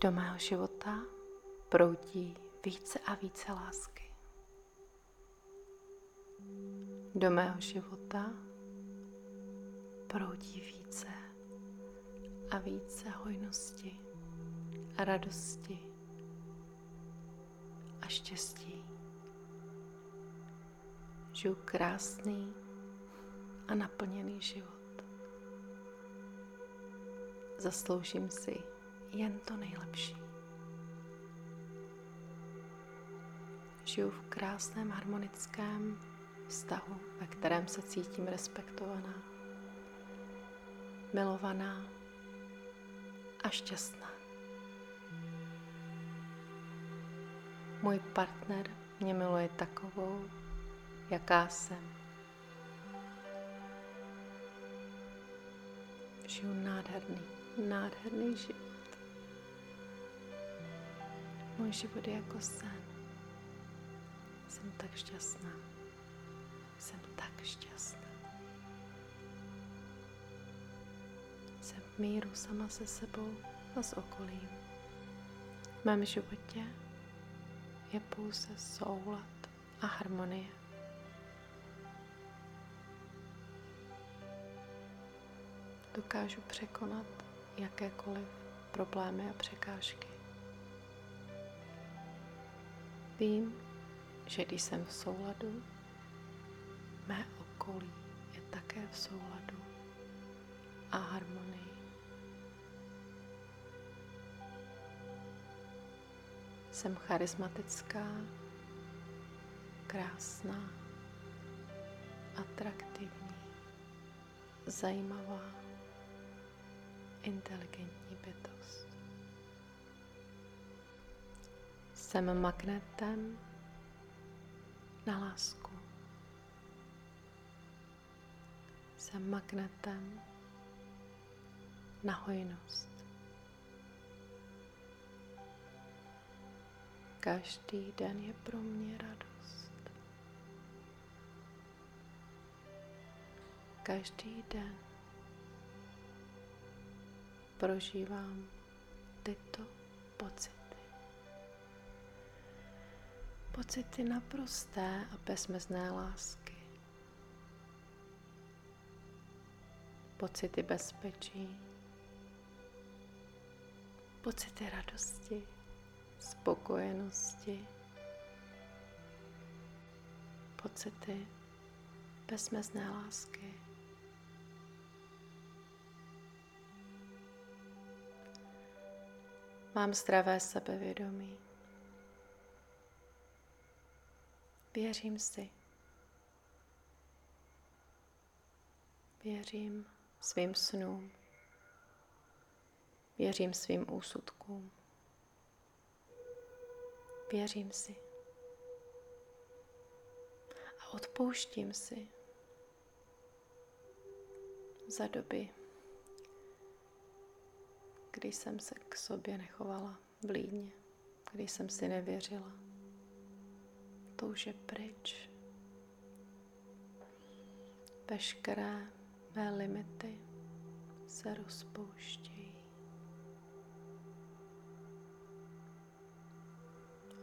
Do mého života proudí více a více lásky. Do mého života proudí více a více hojnosti radosti a štěstí. Žiju krásný a naplněný život. Zasloužím si jen to nejlepší. Žiju v krásném harmonickém vztahu, ve kterém se cítím respektovaná, milovaná a šťastná. Můj partner mě miluje takovou, jaká jsem. Žiju nádherný, nádherný život. Můj život je jako sen. Jsem tak šťastná. Jsem tak šťastná. Jsem v míru sama se sebou a s okolím. V mém životě je pouze soulad a harmonie. Dokážu překonat jakékoliv problémy a překážky. Vím, že když jsem v souladu, mé okolí je také v souladu a harmonii. Jsem charismatická, krásná, atraktivní, zajímavá, inteligentní bytost. Jsem magnetem na lásku. Jsem magnetem na hojnost. Každý den je pro mě radost. Každý den prožívám tyto pocity. Pocity naprosté a bezmezné lásky. Pocity bezpečí. Pocity radosti, spokojenosti. Pocity bezmezné lásky. Mám zdravé sebevědomí. Věřím si. Věřím svým snům. Věřím svým úsudkům. Věřím si. A odpouštím si za doby, kdy jsem se k sobě nechovala vlídně, kdy jsem si nevěřila to už je pryč. Veškeré mé limity se rozpouštějí.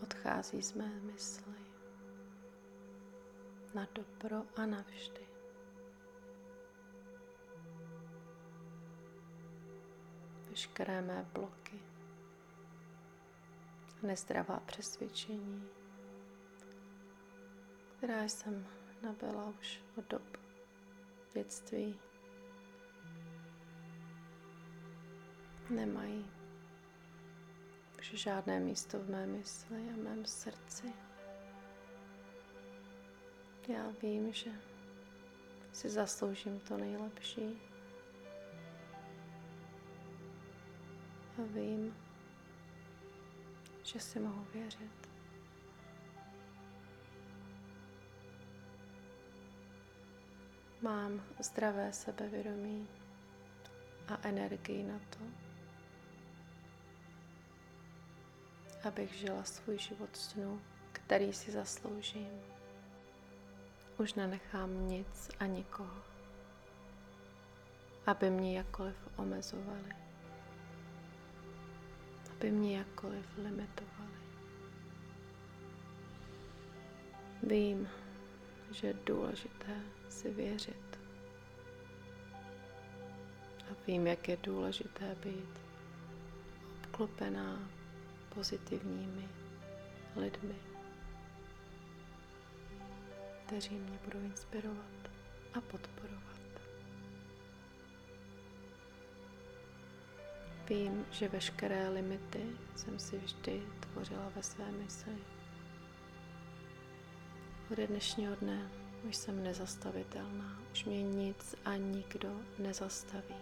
Odchází z mé mysli na dobro a navždy. Veškeré mé bloky, nezdravá přesvědčení která jsem nabyla už od dob dětství, nemají už žádné místo v mé mysli a mém srdci. Já vím, že si zasloužím to nejlepší. A vím, že si mohu věřit. Mám zdravé sebevědomí a energii na to, abych žila svůj život snu, který si zasloužím. Už nenechám nic a nikoho, aby mě jakkoliv omezovali. aby mě jakkoliv limitovali. Vím, že je důležité si věřit. A vím, jak je důležité být obklopená pozitivními lidmi, kteří mě budou inspirovat a podporovat. Vím, že veškeré limity jsem si vždy tvořila ve své mysli. Od dnešního dne už jsem nezastavitelná, už mě nic a nikdo nezastaví.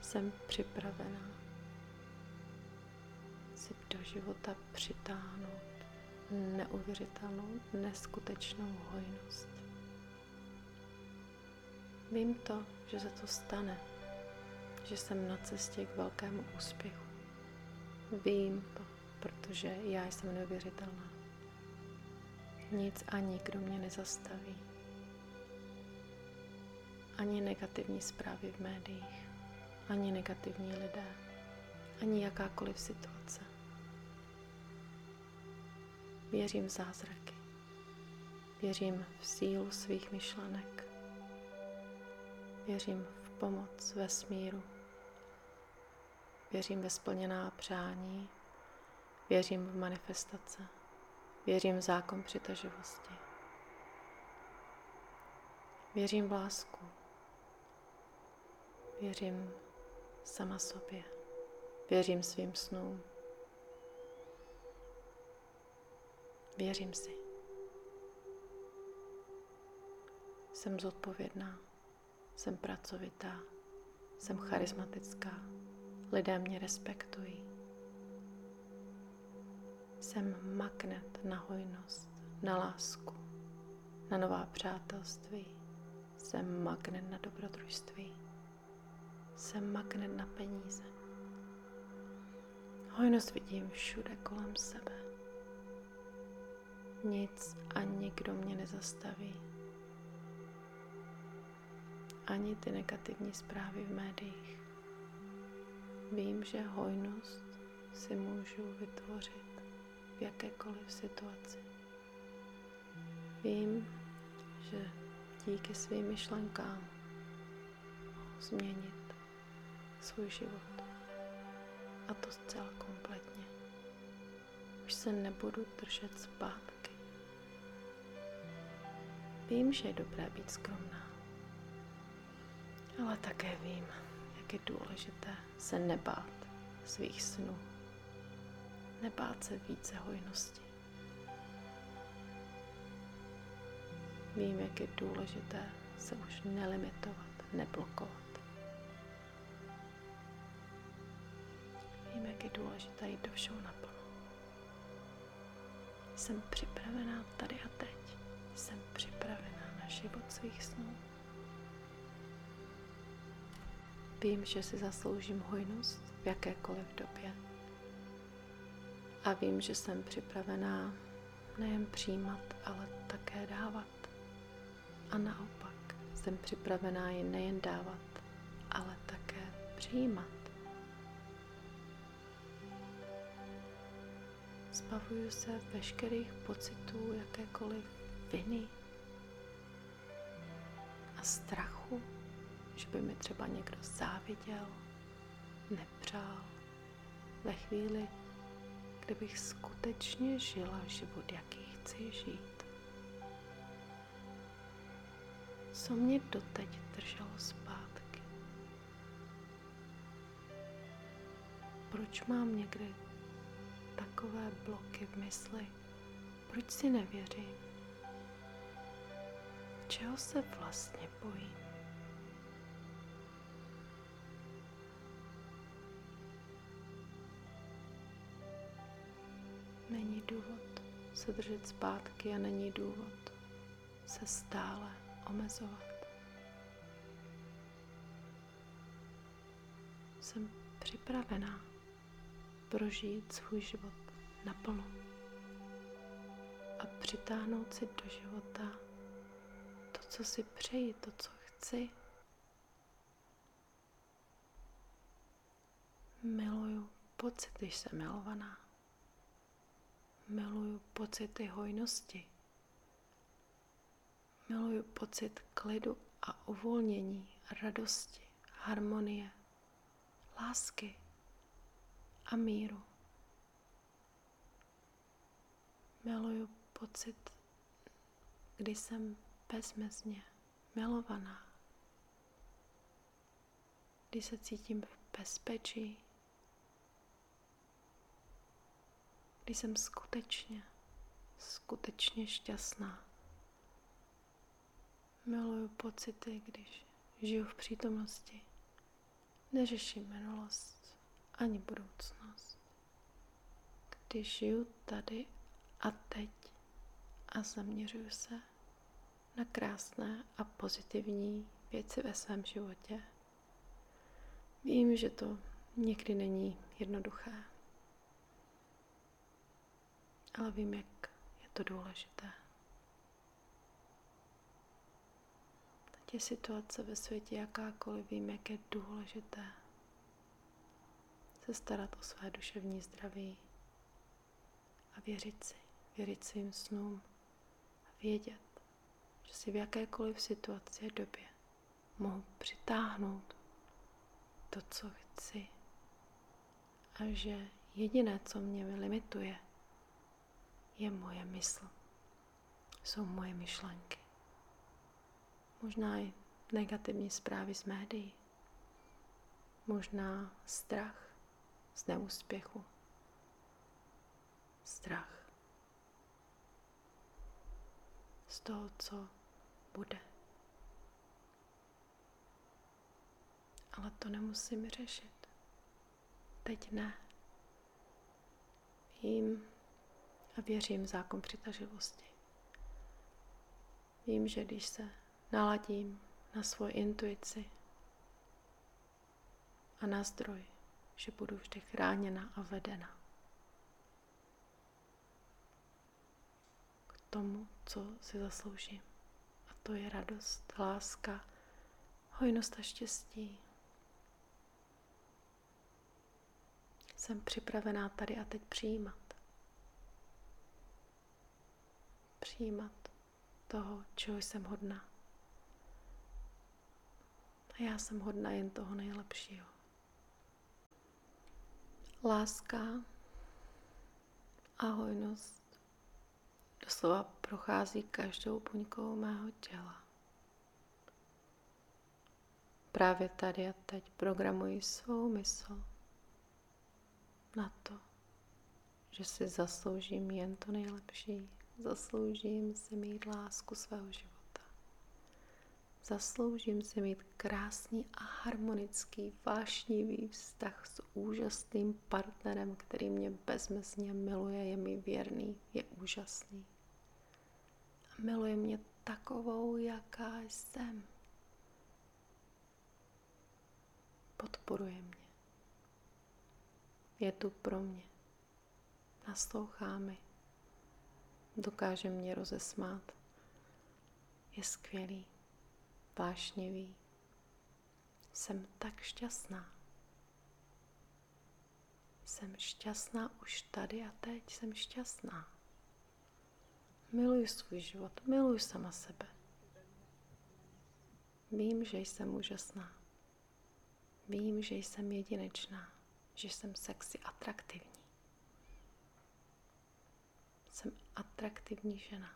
Jsem připravená si do života přitáhnout neuvěřitelnou, neskutečnou hojnost. Vím to, že se to stane, že jsem na cestě k velkému úspěchu. Vím to, protože já jsem neuvěřitelná. Nic a nikdo mě nezastaví. Ani negativní zprávy v médiích, ani negativní lidé, ani jakákoliv situace. Věřím v zázraky. Věřím v sílu svých myšlenek. Věřím v pomoc vesmíru. Věřím ve splněná přání. Věřím v manifestace. Věřím v zákon přitaživosti. Věřím v lásku. Věřím sama sobě. Věřím svým snům. Věřím si. Jsem zodpovědná, jsem pracovitá, jsem charismatická, lidé mě respektují. Jsem magnet na hojnost, na lásku, na nová přátelství. Jsem magnet na dobrodružství. Jsem magnet na peníze. Hojnost vidím všude kolem sebe. Nic a nikdo mě nezastaví. Ani ty negativní zprávy v médiích. Vím, že hojnost si můžu vytvořit v jakékoliv situaci. Vím, že díky svým myšlenkám mohu změnit svůj život. A to zcela kompletně. Už se nebudu držet zpátky Vím, že je dobré být skromná, ale také vím, jak je důležité se nebát svých snů, nebát se více hojnosti. Vím, jak je důležité se už nelimitovat, neblokovat. Vím, jak je důležité jít do všeho naplno. Jsem připravená tady a teď. Jsem připravená na život svých snů. Vím, že si zasloužím hojnost v jakékoliv době. A vím, že jsem připravená nejen přijímat, ale také dávat. A naopak, jsem připravená ji nejen dávat, ale také přijímat. Zbavuju se veškerých pocitů jakékoliv viny a strachu, že by mi třeba někdo záviděl, nepřál. Ve chvíli, kdybych skutečně žila život, jaký chci žít. Co mě doteď drželo zpátky? Proč mám někdy takové bloky v mysli? Proč si nevěřím? čeho se vlastně bojím? Není důvod se držet zpátky a není důvod se stále omezovat. Jsem připravená prožít svůj život naplno a přitáhnout si do života co si přeji, to, co chci. Miluju pocit, když jsem milovaná. Miluju pocity hojnosti. Miluju pocit klidu a uvolnění, radosti, harmonie, lásky a míru. Miluju pocit, kdy jsem bezmezně milovaná, kdy se cítím v bezpečí, kdy jsem skutečně, skutečně šťastná. Miluju pocity, když žiju v přítomnosti. Neřeším minulost ani budoucnost. Když žiju tady a teď a zaměřuju se na krásné a pozitivní věci ve svém životě. Vím, že to někdy není jednoduché, ale vím, jak je to důležité. Ať je situace ve světě jakákoliv, vím, jak je důležité se starat o své duševní zdraví a věřit si, věřit svým snům a vědět, že si v jakékoliv situaci a době mohu přitáhnout to, co chci a že jediné, co mě limituje, je moje mysl. Jsou moje myšlenky. Možná i negativní zprávy z médií. Možná strach z neúspěchu. Strach z toho, co bude. Ale to nemusím řešit. Teď ne. Vím a věřím zákon přitažlivosti. Vím, že když se naladím na svoji intuici a na zdroj, že budu vždy chráněna a vedena. K tomu, co si zasloužím. A to je radost, láska, hojnost a štěstí. Jsem připravená tady a teď přijímat. Přijímat toho, čeho jsem hodná. A já jsem hodná jen toho nejlepšího. Láska a hojnost doslova prochází každou buňkou mého těla. Právě tady a teď programuji svou mysl na to, že si zasloužím jen to nejlepší, zasloužím si mít lásku svého života. Zasloužím si mít krásný a harmonický, vášnivý vztah s úžasným partnerem, který mě bezmezně miluje, je mi věrný, je úžasný. A miluje mě takovou, jaká jsem. Podporuje mě. Je tu pro mě. Naslouchá mi. Dokáže mě rozesmát. Je skvělý vášnivý. Jsem tak šťastná. Jsem šťastná už tady a teď jsem šťastná. Miluji svůj život, miluji sama sebe. Vím, že jsem úžasná. Vím, že jsem jedinečná, že jsem sexy atraktivní. Jsem atraktivní žena.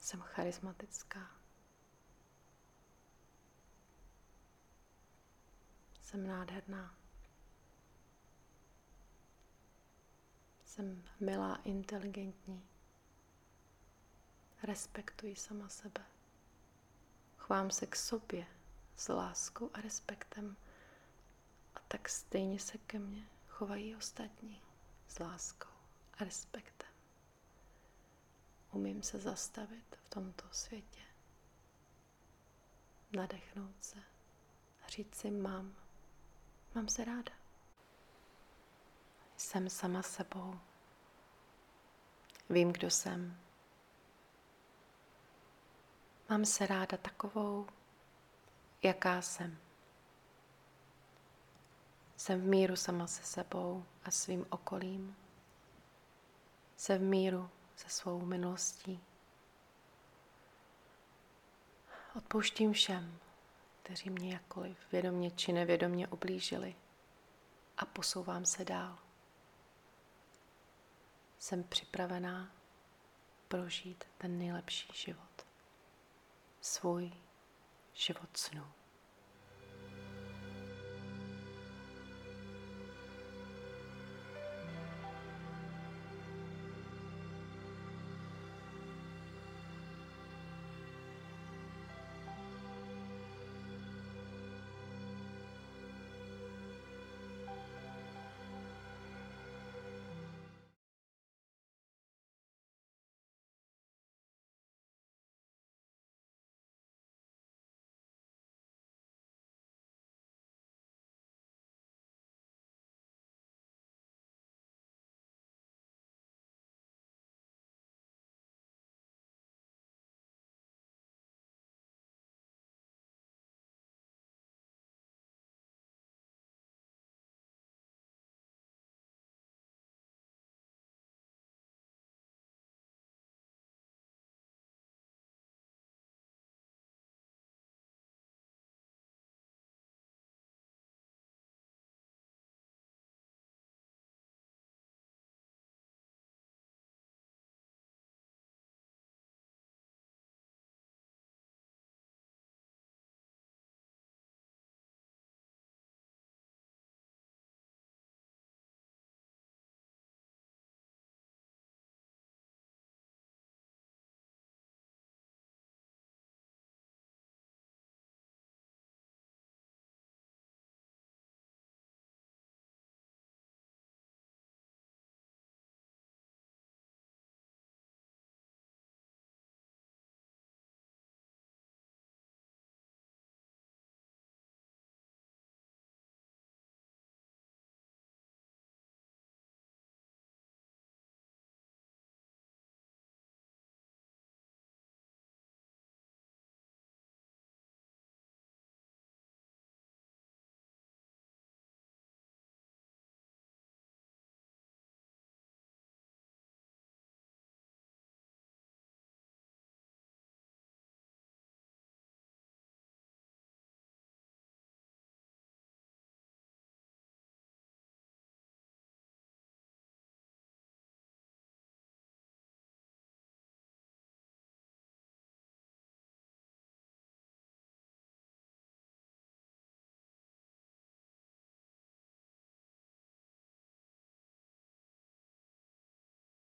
Jsem charismatická. Jsem nádherná. Jsem milá, inteligentní. Respektuji sama sebe. Chvám se k sobě s láskou a respektem. A tak stejně se ke mně chovají ostatní s láskou a respektem. Umím se zastavit v tomto světě. Nadechnout se a říct si mám, mám se ráda. Jsem sama sebou. Vím, kdo jsem. Mám se ráda takovou, jaká jsem. Jsem v míru sama se sebou a svým okolím. Jsem v míru se svou minulostí. Odpouštím všem, kteří mě jakkoliv vědomě či nevědomě ublížili a posouvám se dál. Jsem připravená prožít ten nejlepší život. Svůj život snů.